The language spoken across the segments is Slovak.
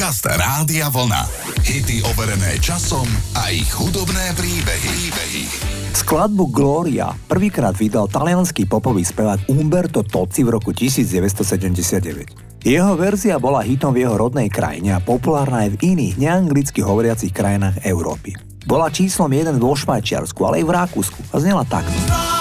Podcast Rádia Vlna. Hity overené časom a ich hudobné príbehy. príbehy. Skladbu Gloria prvýkrát vydal talianský popový spevák Umberto Tozzi v roku 1979. Jeho verzia bola hitom v jeho rodnej krajine a populárna aj v iných neanglicky hovoriacich krajinách Európy. Bola číslom jeden vo Švajčiarsku, ale aj v Rakúsku a znela takto.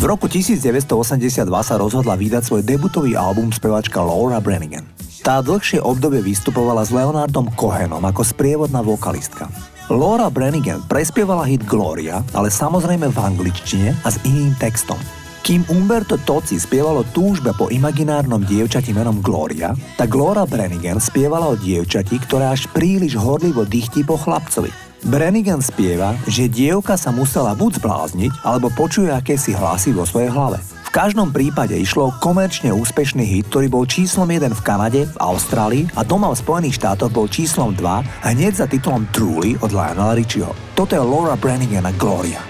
V roku 1982 sa rozhodla vydať svoj debutový album spevačka Laura Brannigan. Tá dlhšie obdobie vystupovala s Leonardom Cohenom ako sprievodná vokalistka. Laura Brannigan prespievala hit Gloria, ale samozrejme v angličtine a s iným textom. Kým Umberto Toci spievalo túžbe po imaginárnom dievčati menom Gloria, tak Laura Brannigan spievala o dievčati, ktoré až príliš horlivo dychtí po chlapcovi. Brannigan spieva, že dievka sa musela buď zblázniť, alebo počuje akési hlasy vo svojej hlave. V každom prípade išlo o komerčne úspešný hit, ktorý bol číslom 1 v Kanade, v Austrálii a doma v Spojených štátoch bol číslom 2 hneď za titulom Truly od Lionela Richieho. Toto je Laura Brannigan a Gloria.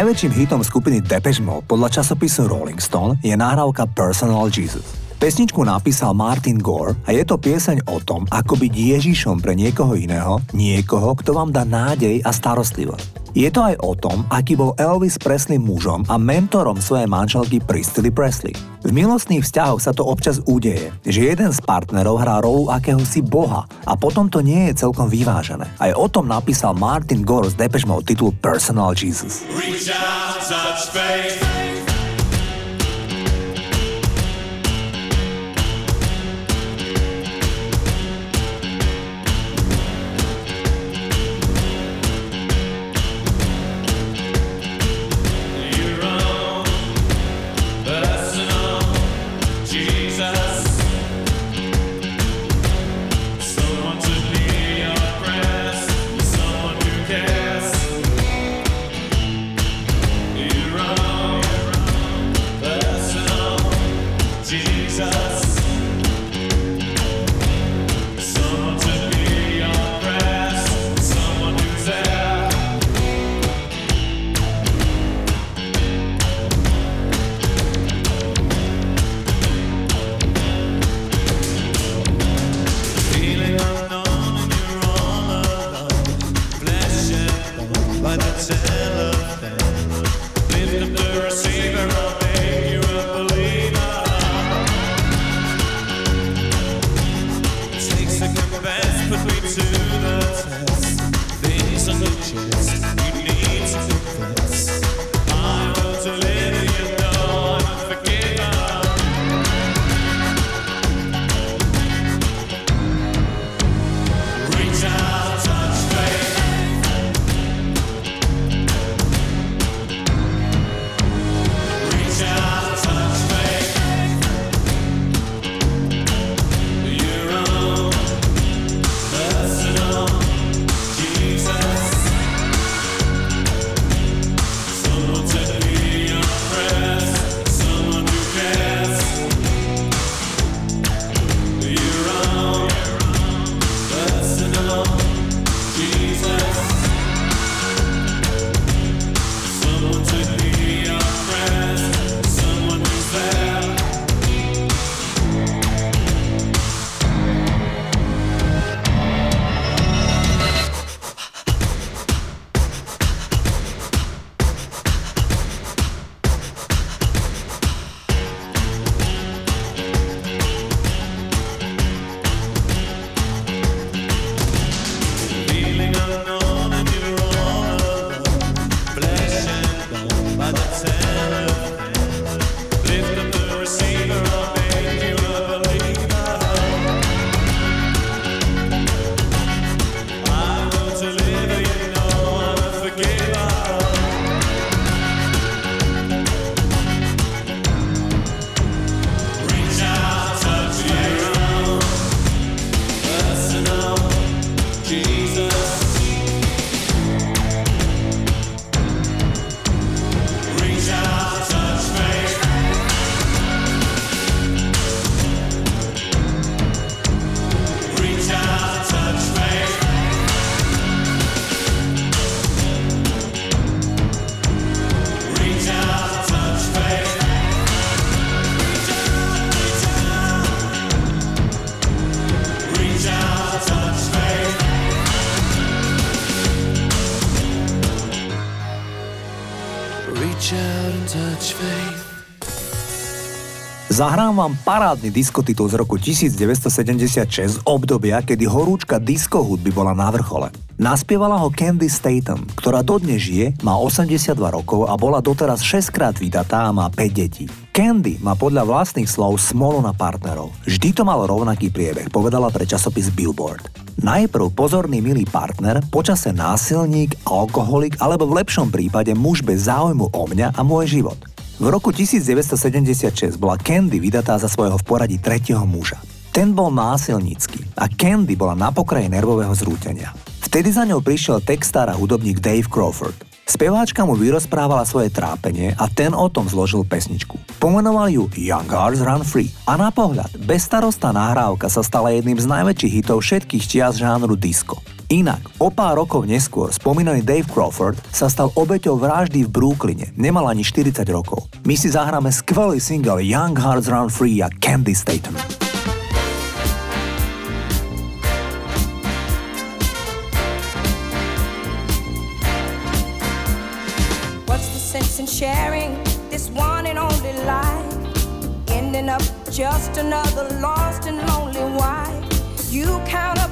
Najväčším hitom skupiny Depeche Mode podľa časopisu Rolling Stone je nahrávka Personal Jesus. Pesničku napísal Martin Gore a je to pieseň o tom, ako byť Ježišom pre niekoho iného, niekoho, kto vám dá nádej a starostlivosť. Je to aj o tom, aký bol Elvis Presley mužom a mentorom svojej manželky Priscilla Presley. V milostných vzťahoch sa to občas udeje, že jeden z partnerov hrá rolu akéhosi boha a potom to nie je celkom vyvážené. Aj o tom napísal Martin Gore z Depeche Mode titul Personal Jesus. Reach out, touch faith. Zahrám vám parádny diskotitul z roku 1976 z obdobia, kedy horúčka disco hudby bola na vrchole. Naspievala ho Candy Staten, ktorá dodnes žije, má 82 rokov a bola doteraz 6 krát vydatá a má 5 detí. Candy má podľa vlastných slov smolu na partnerov. Vždy to mal rovnaký priebeh, povedala pre časopis Billboard. Najprv pozorný milý partner, počase násilník, alkoholik alebo v lepšom prípade muž bez záujmu o mňa a môj život. V roku 1976 bola Candy vydatá za svojho v poradí tretieho muža. Ten bol násilnícky a Candy bola na pokraji nervového zrútenia. Vtedy za ňou prišiel textár a hudobník Dave Crawford. Speváčka mu vyrozprávala svoje trápenie a ten o tom zložil pesničku. Pomenoval ju Young Hearts Run Free a na pohľad bezstarostná nahrávka sa stala jedným z najväčších hitov všetkých čias žánru disco. Inak, o pár rokov neskôr spomínaný Dave Crawford sa stal obeťou vraždy v Brooklyne. Nemal ani 40 rokov. My si zahráme skvelý single Young Hearts Run Free a Candy Staten. Sharing this one and only life? Ending up just another lost and lonely wife. You count up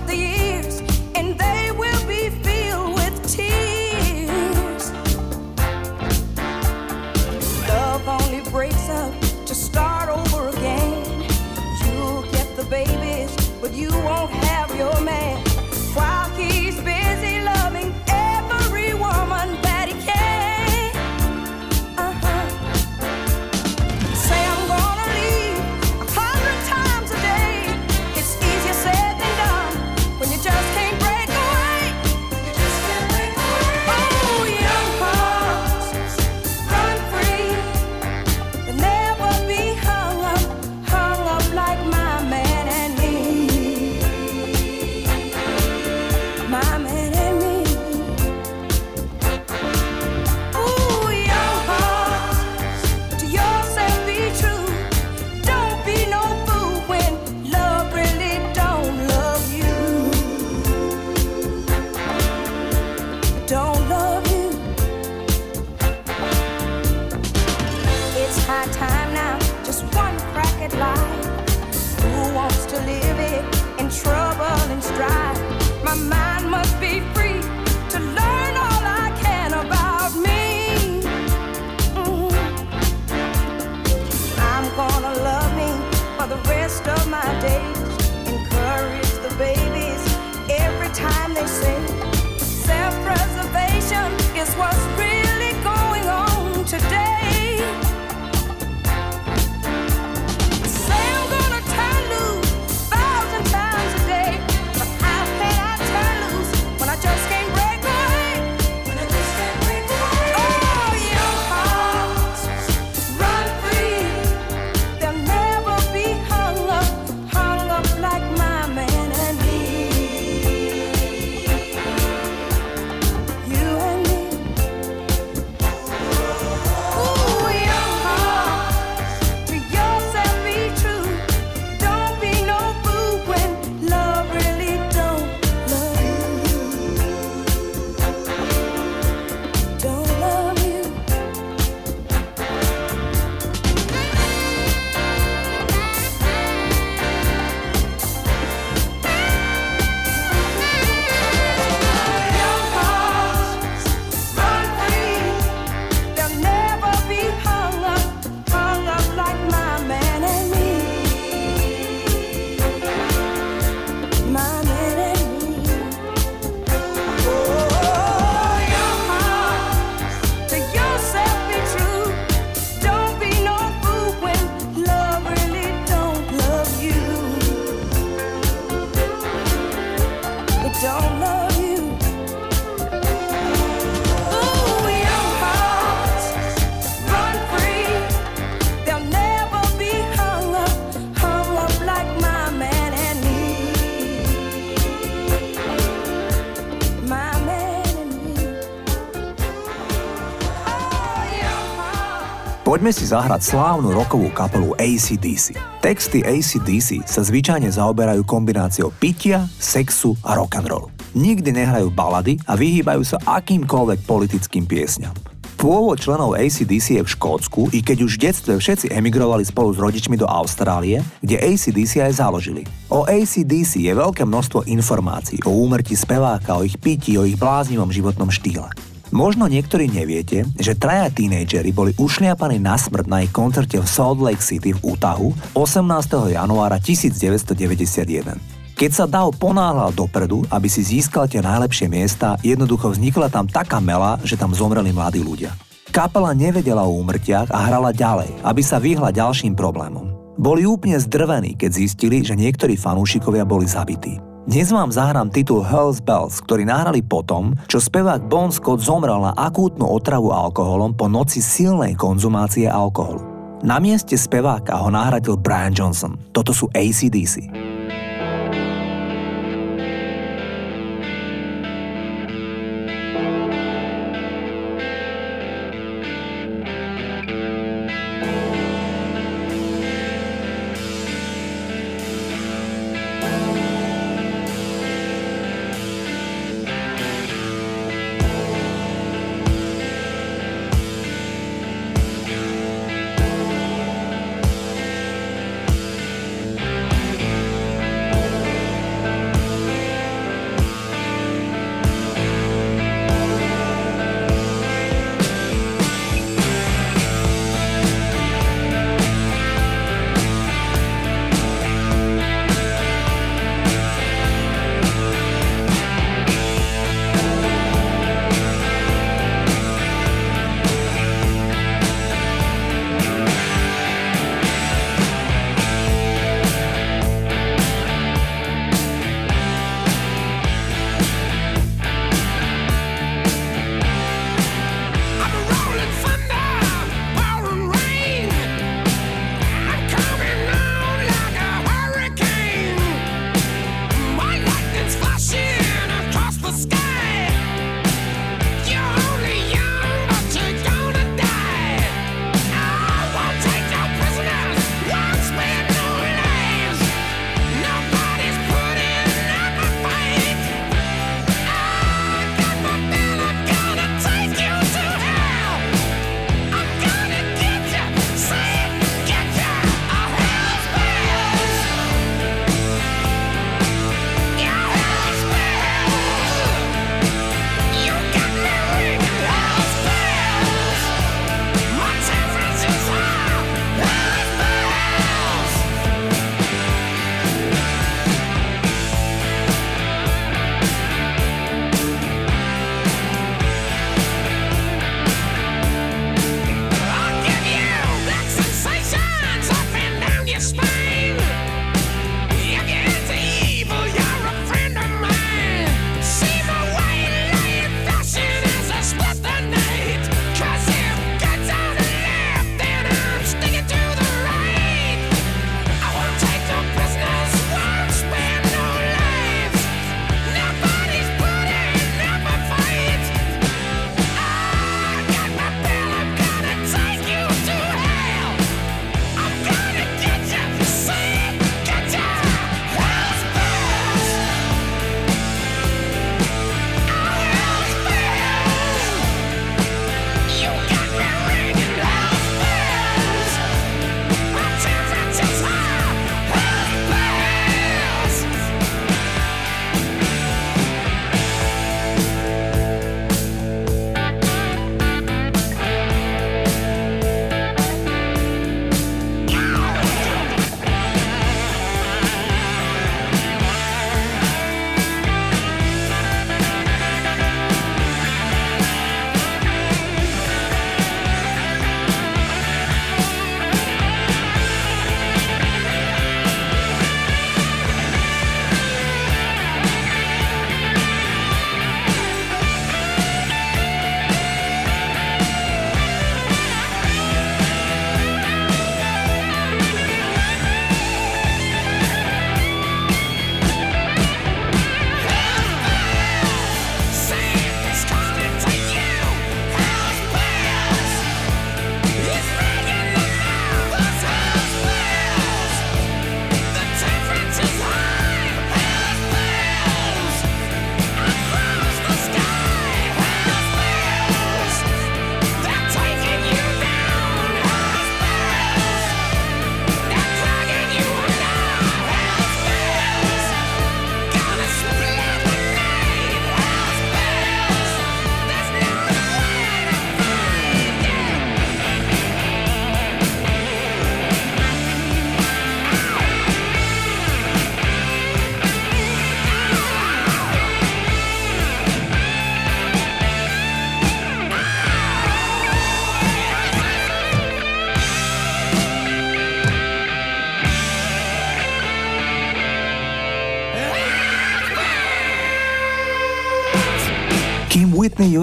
won't Poďme si zahrať slávnu rokovú kapelu ACDC. Texty ACDC sa zvyčajne zaoberajú kombináciou pitia, sexu a rock'n'rollu. Nikdy nehrajú balady a vyhýbajú sa akýmkoľvek politickým piesňam. Pôvod členov ACDC je v Škótsku, i keď už v detstve všetci emigrovali spolu s rodičmi do Austrálie, kde ACDC aj založili. O ACDC je veľké množstvo informácií o úmrtí speváka, o ich pití, o ich bláznivom životnom štýle. Možno niektorí neviete, že traja tínejdžeri boli ušliapaní na smrť na ich koncerte v Salt Lake City v Utahu 18. januára 1991. Keď sa Dow ponáhľal dopredu, aby si získal tie najlepšie miesta, jednoducho vznikla tam taká mela, že tam zomreli mladí ľudia. Kapela nevedela o úmrtiach a hrala ďalej, aby sa vyhla ďalším problémom. Boli úplne zdrvení, keď zistili, že niektorí fanúšikovia boli zabití. Dnes vám zahrám titul Hells Bells, ktorý nahrali potom, čo spevák Bon Scott zomrel na akútnu otravu alkoholom po noci silnej konzumácie alkoholu. Na mieste speváka ho nahradil Brian Johnson. Toto sú ACDC.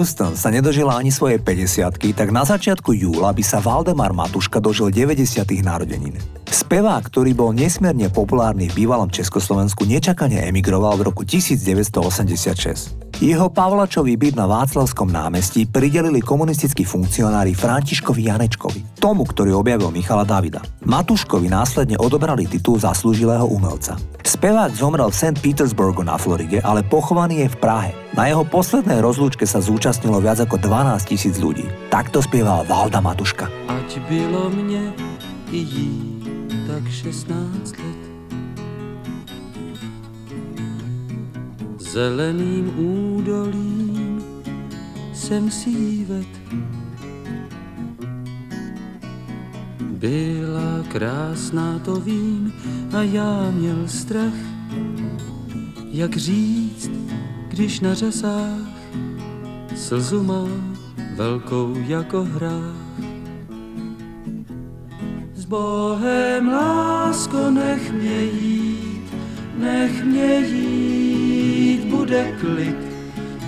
Houston sa nedožila ani svoje 50 tak na začiatku júla by sa Valdemar Matuška dožil 90. narodenín. Spevák, ktorý bol nesmierne populárny v bývalom Československu, nečakane emigroval v roku 1986. Jeho Pavlačový byt na Václavskom námestí pridelili komunistickí funkcionári Františkovi Janečkovi, tomu, ktorý objavil Michala Davida. Matuškovi následne odobrali titul zaslúžilého umelca. Spevák zomrel v St. Petersburgu na Floride, ale pochovaný je v Prahe. Na jeho poslednej rozlúčke sa zúčastnilo viac ako 12 tisíc ľudí. Takto spieval Valda Matuška. Ať bylo mne i jí tak 16 let zeleným údolím jsem si ved. Byla krásná, to vím, a já měl strach, jak říct, když na řasách slzu má velkou jako hrách. S Bohem, lásko, nech mě jít, nech mě jít, bude klid,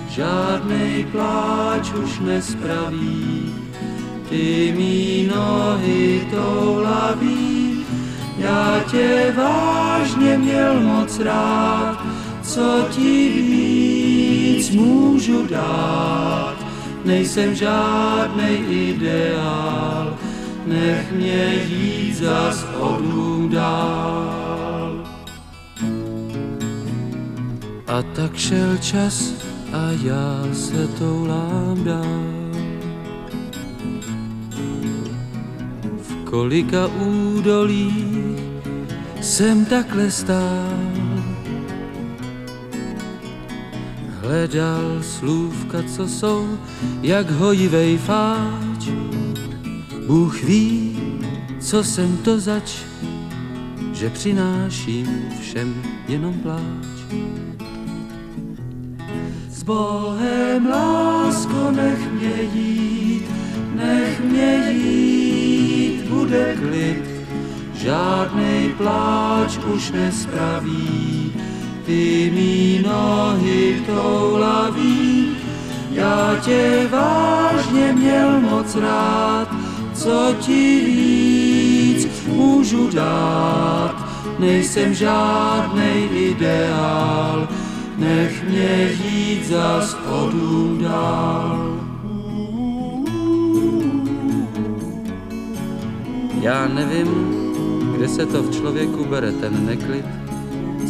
žádnej pláč už nespraví. Ty mý nohy toulaví, já tě vážně měl moc rád, co ti víc můžu dát. Nejsem žádnej ideál, nech mě jít zas odům dál. A tak šel čas a já se toulám dál. V kolika údolích jsem takhle stál. Hledal slůvka, co jsou, jak hojivej fáč. Bůh ví, co jsem to zač, že přináším všem jenom pláč. S Bohem, lásko, nech mě jít, nech mě jít, bude klid, žádnej pláč už nespraví. Ty mý nohy toulaví, já tě vážně měl moc rád, co ti víc můžu dát. Nejsem žádnej ideál, nech mě jít zas odům dál. Já nevím, kde se to v člověku bere ten neklid,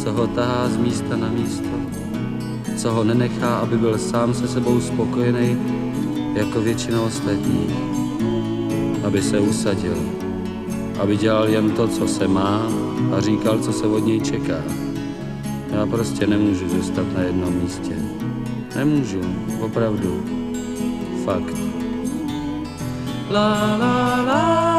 co ho tahá z místa na místo, co ho nenechá, aby byl sám se sebou spokojený jako většina ostatních, aby se usadil, aby dělal jen to, co se má a říkal, co se od něj čeká. Já prostě nemůžu zůstat na jednom místě. Nemůžu, opravdu. Fakt. La la la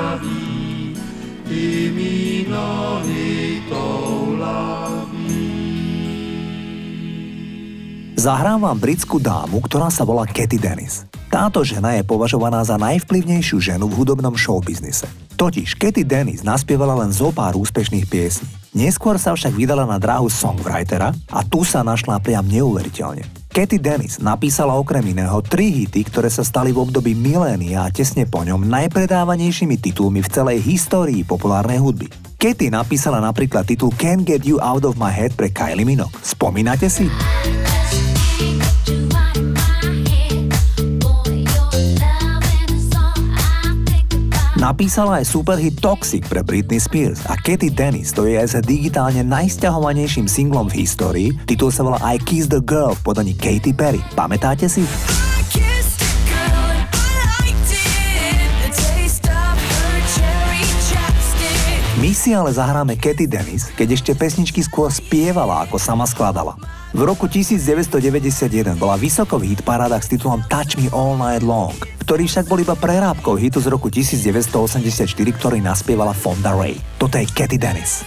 nespraví, ty mý nohy toulaví. Zahrám vám britskú dámu, ktorá sa volá Katy Dennis. Táto žena je považovaná za najvplyvnejšiu ženu v hudobnom showbiznise. Totiž Katy Dennis naspievala len zo pár úspešných piesní. Neskôr sa však vydala na dráhu songwritera a tu sa našla priam neuveriteľne. Katy Dennis napísala okrem iného tri hity, ktoré sa stali v období milénia a tesne po ňom najpredávanejšími titulmi v celej histórii populárnej hudby. Katy napísala napríklad titul Can't Get You Out of My Head pre Kylie Minogue. Spomínate si? Napísala aj superhit Toxic pre Britney Spears a Katy Dennis to je aj za digitálne najsťahovanejším singlom v histórii. Titul sa volá I Kiss the Girl v podaní Katy Perry. Pamätáte si? My si ale zahráme Katy Dennis, keď ešte pesničky skôr spievala, ako sama skladala. V roku 1991 bola vysoko v hitparádach s titulom Touch Me All Night Long, ktorý však bol iba prerábkou hitu z roku 1984, ktorý naspievala Fonda Ray. Toto je Katy Dennis.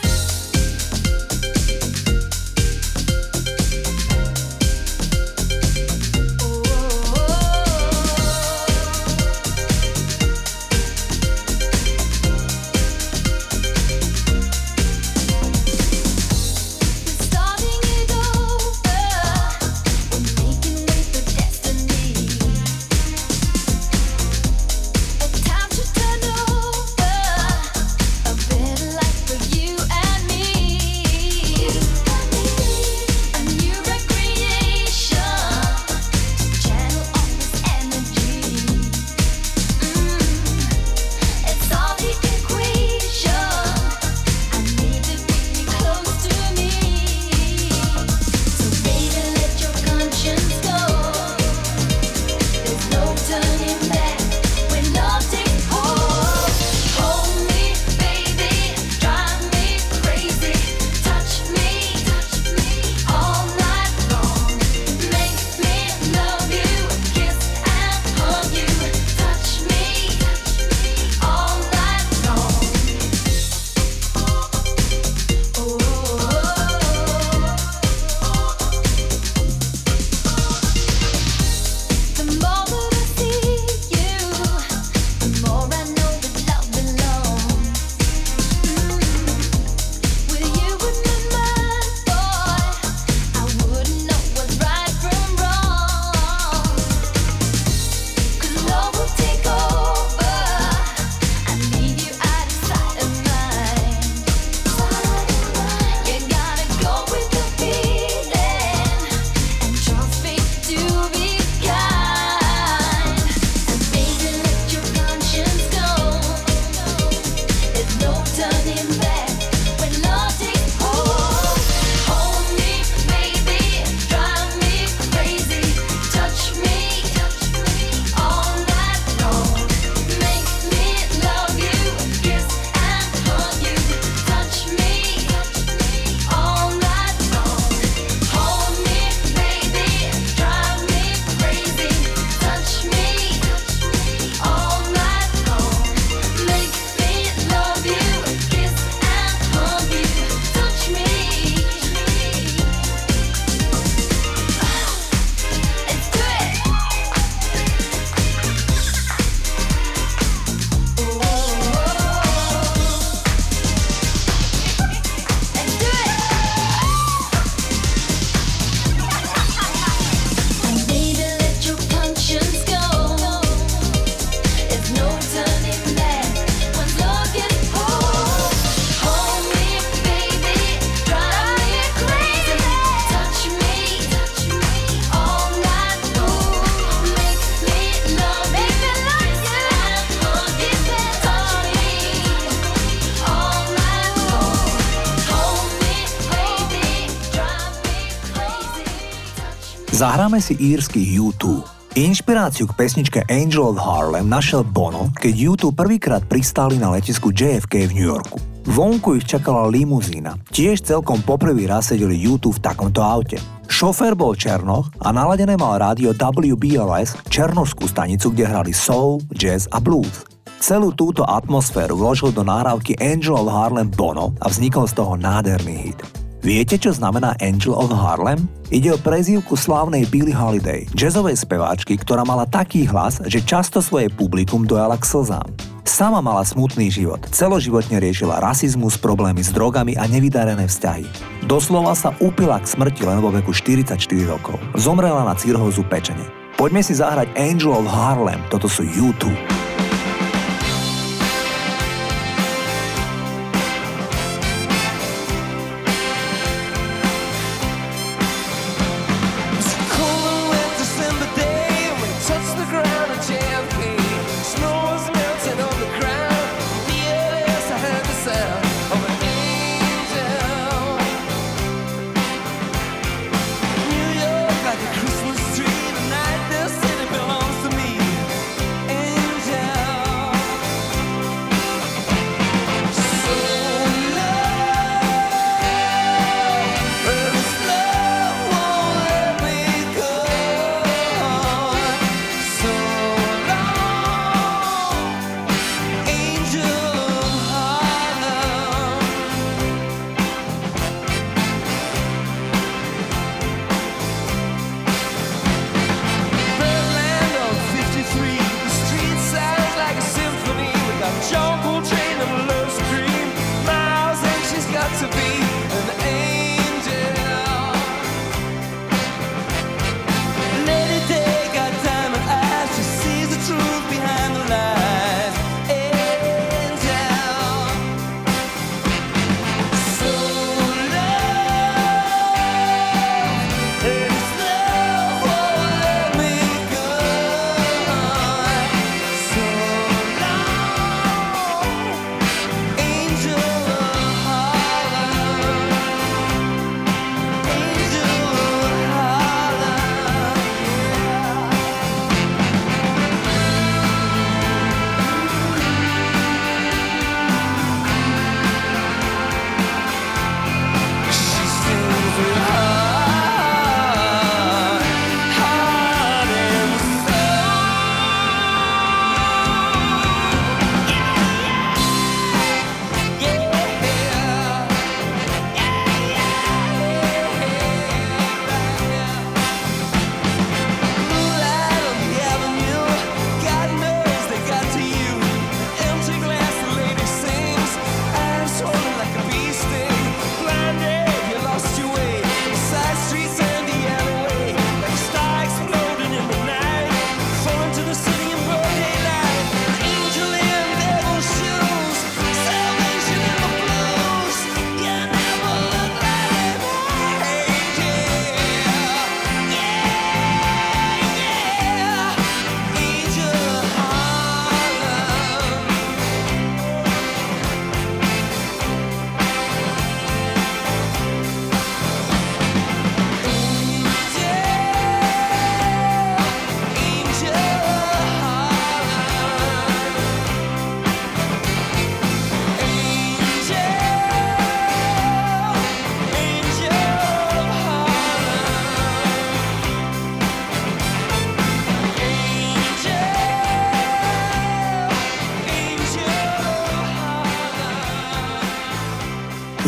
Zahráme si írsky U2. Inšpiráciu k pesničke Angel of Harlem našiel Bono, keď U2 prvýkrát pristáli na letisku JFK v New Yorku. Vonku ich čakala limuzína. Tiež celkom poprvý raz sedeli U2 v takomto aute. Šofér bol Černoch a naladené mal rádio WBLS Černošskú stanicu, kde hrali soul, jazz a blues. Celú túto atmosféru vložil do náhrávky Angel of Harlem Bono a vznikol z toho nádherný hit. Viete, čo znamená Angel of Harlem? Ide o prezývku slávnej Billie Holiday, jazzovej speváčky, ktorá mala taký hlas, že často svoje publikum dojala k slzám. Sama mala smutný život, celoživotne riešila rasizmus, problémy s drogami a nevydarené vzťahy. Doslova sa upila k smrti len vo veku 44 rokov. Zomrela na cirhózu pečene. Poďme si zahrať Angel of Harlem, toto sú YouTube.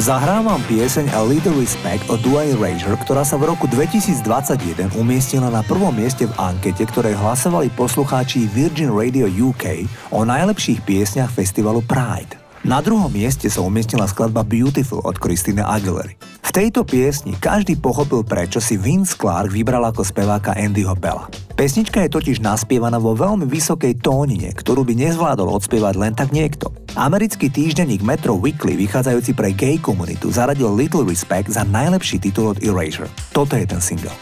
Zahrávam pieseň A Little Respect od Dwayne Rager, ktorá sa v roku 2021 umiestnila na prvom mieste v ankete, ktorej hlasovali poslucháči Virgin Radio UK o najlepších piesňach festivalu Pride. Na druhom mieste sa umiestnila skladba Beautiful od Christine Aguilery. Tejto piesni každý pochopil, prečo si Vince Clark vybral ako speváka Andyho Bella. Pesnička je totiž naspievaná vo veľmi vysokej tónine, ktorú by nezvládol odspievať len tak niekto. Americký týždenník Metro Weekly, vychádzajúci pre gay komunitu, zaradil Little Respect za najlepší titul od Erasure. Toto je ten single.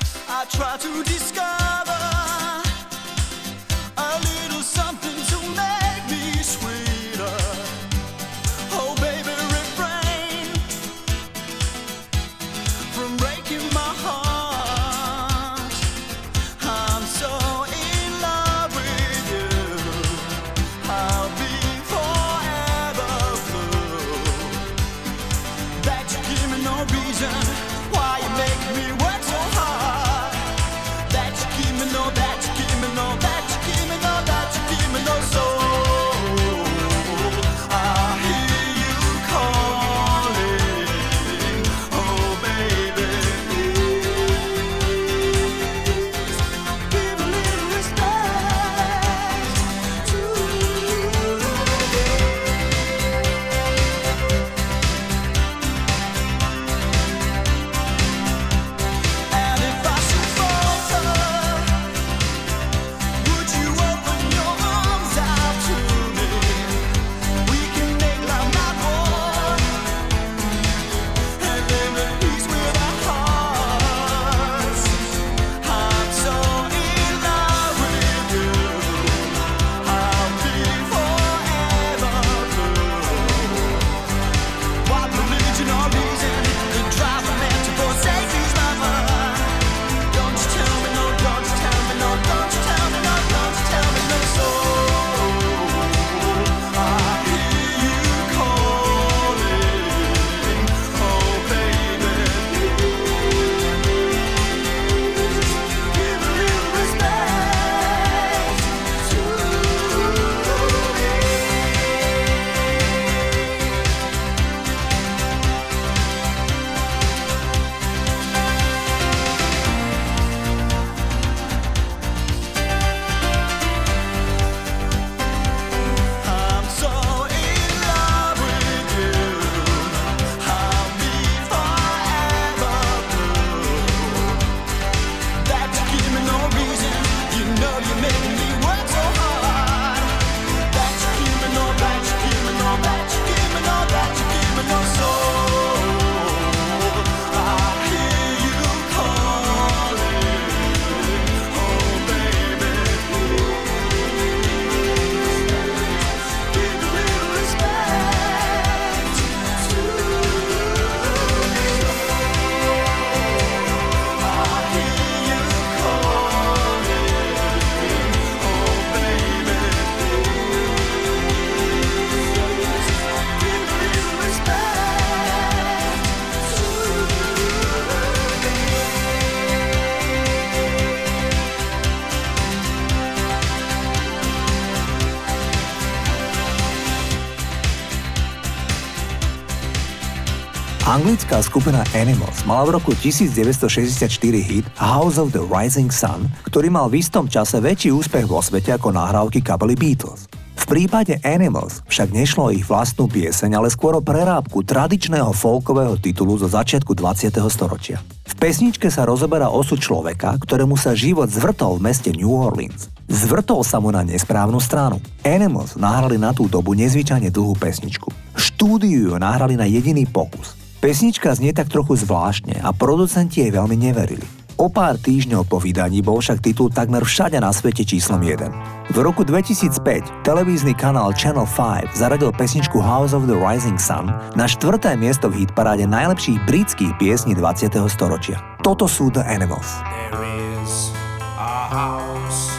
Anglická skupina Animals mala v roku 1964 hit House of the Rising Sun, ktorý mal v istom čase väčší úspech vo svete ako nahrávky kapely Beatles. V prípade Animals však nešlo o ich vlastnú pieseň, ale skôr o prerábku tradičného folkového titulu zo začiatku 20. storočia. V pesničke sa rozoberá osud človeka, ktorému sa život zvrtol v meste New Orleans. Zvrtol sa mu na nesprávnu stranu. Animals nahrali na tú dobu nezvyčajne dlhú pesničku. Štúdiu ju nahrali na jediný pokus. Pesnička znie tak trochu zvláštne a producenti jej veľmi neverili. O pár týždňov po vydaní bol však titul takmer všade na svete číslom 1. V roku 2005 televízny kanál Channel 5 zaradil pesničku House of the Rising Sun na štvrté miesto v hitparáde najlepších britských piesní 20. storočia. Toto sú The Animals. There is a house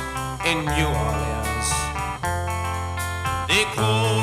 in New Orleans. They call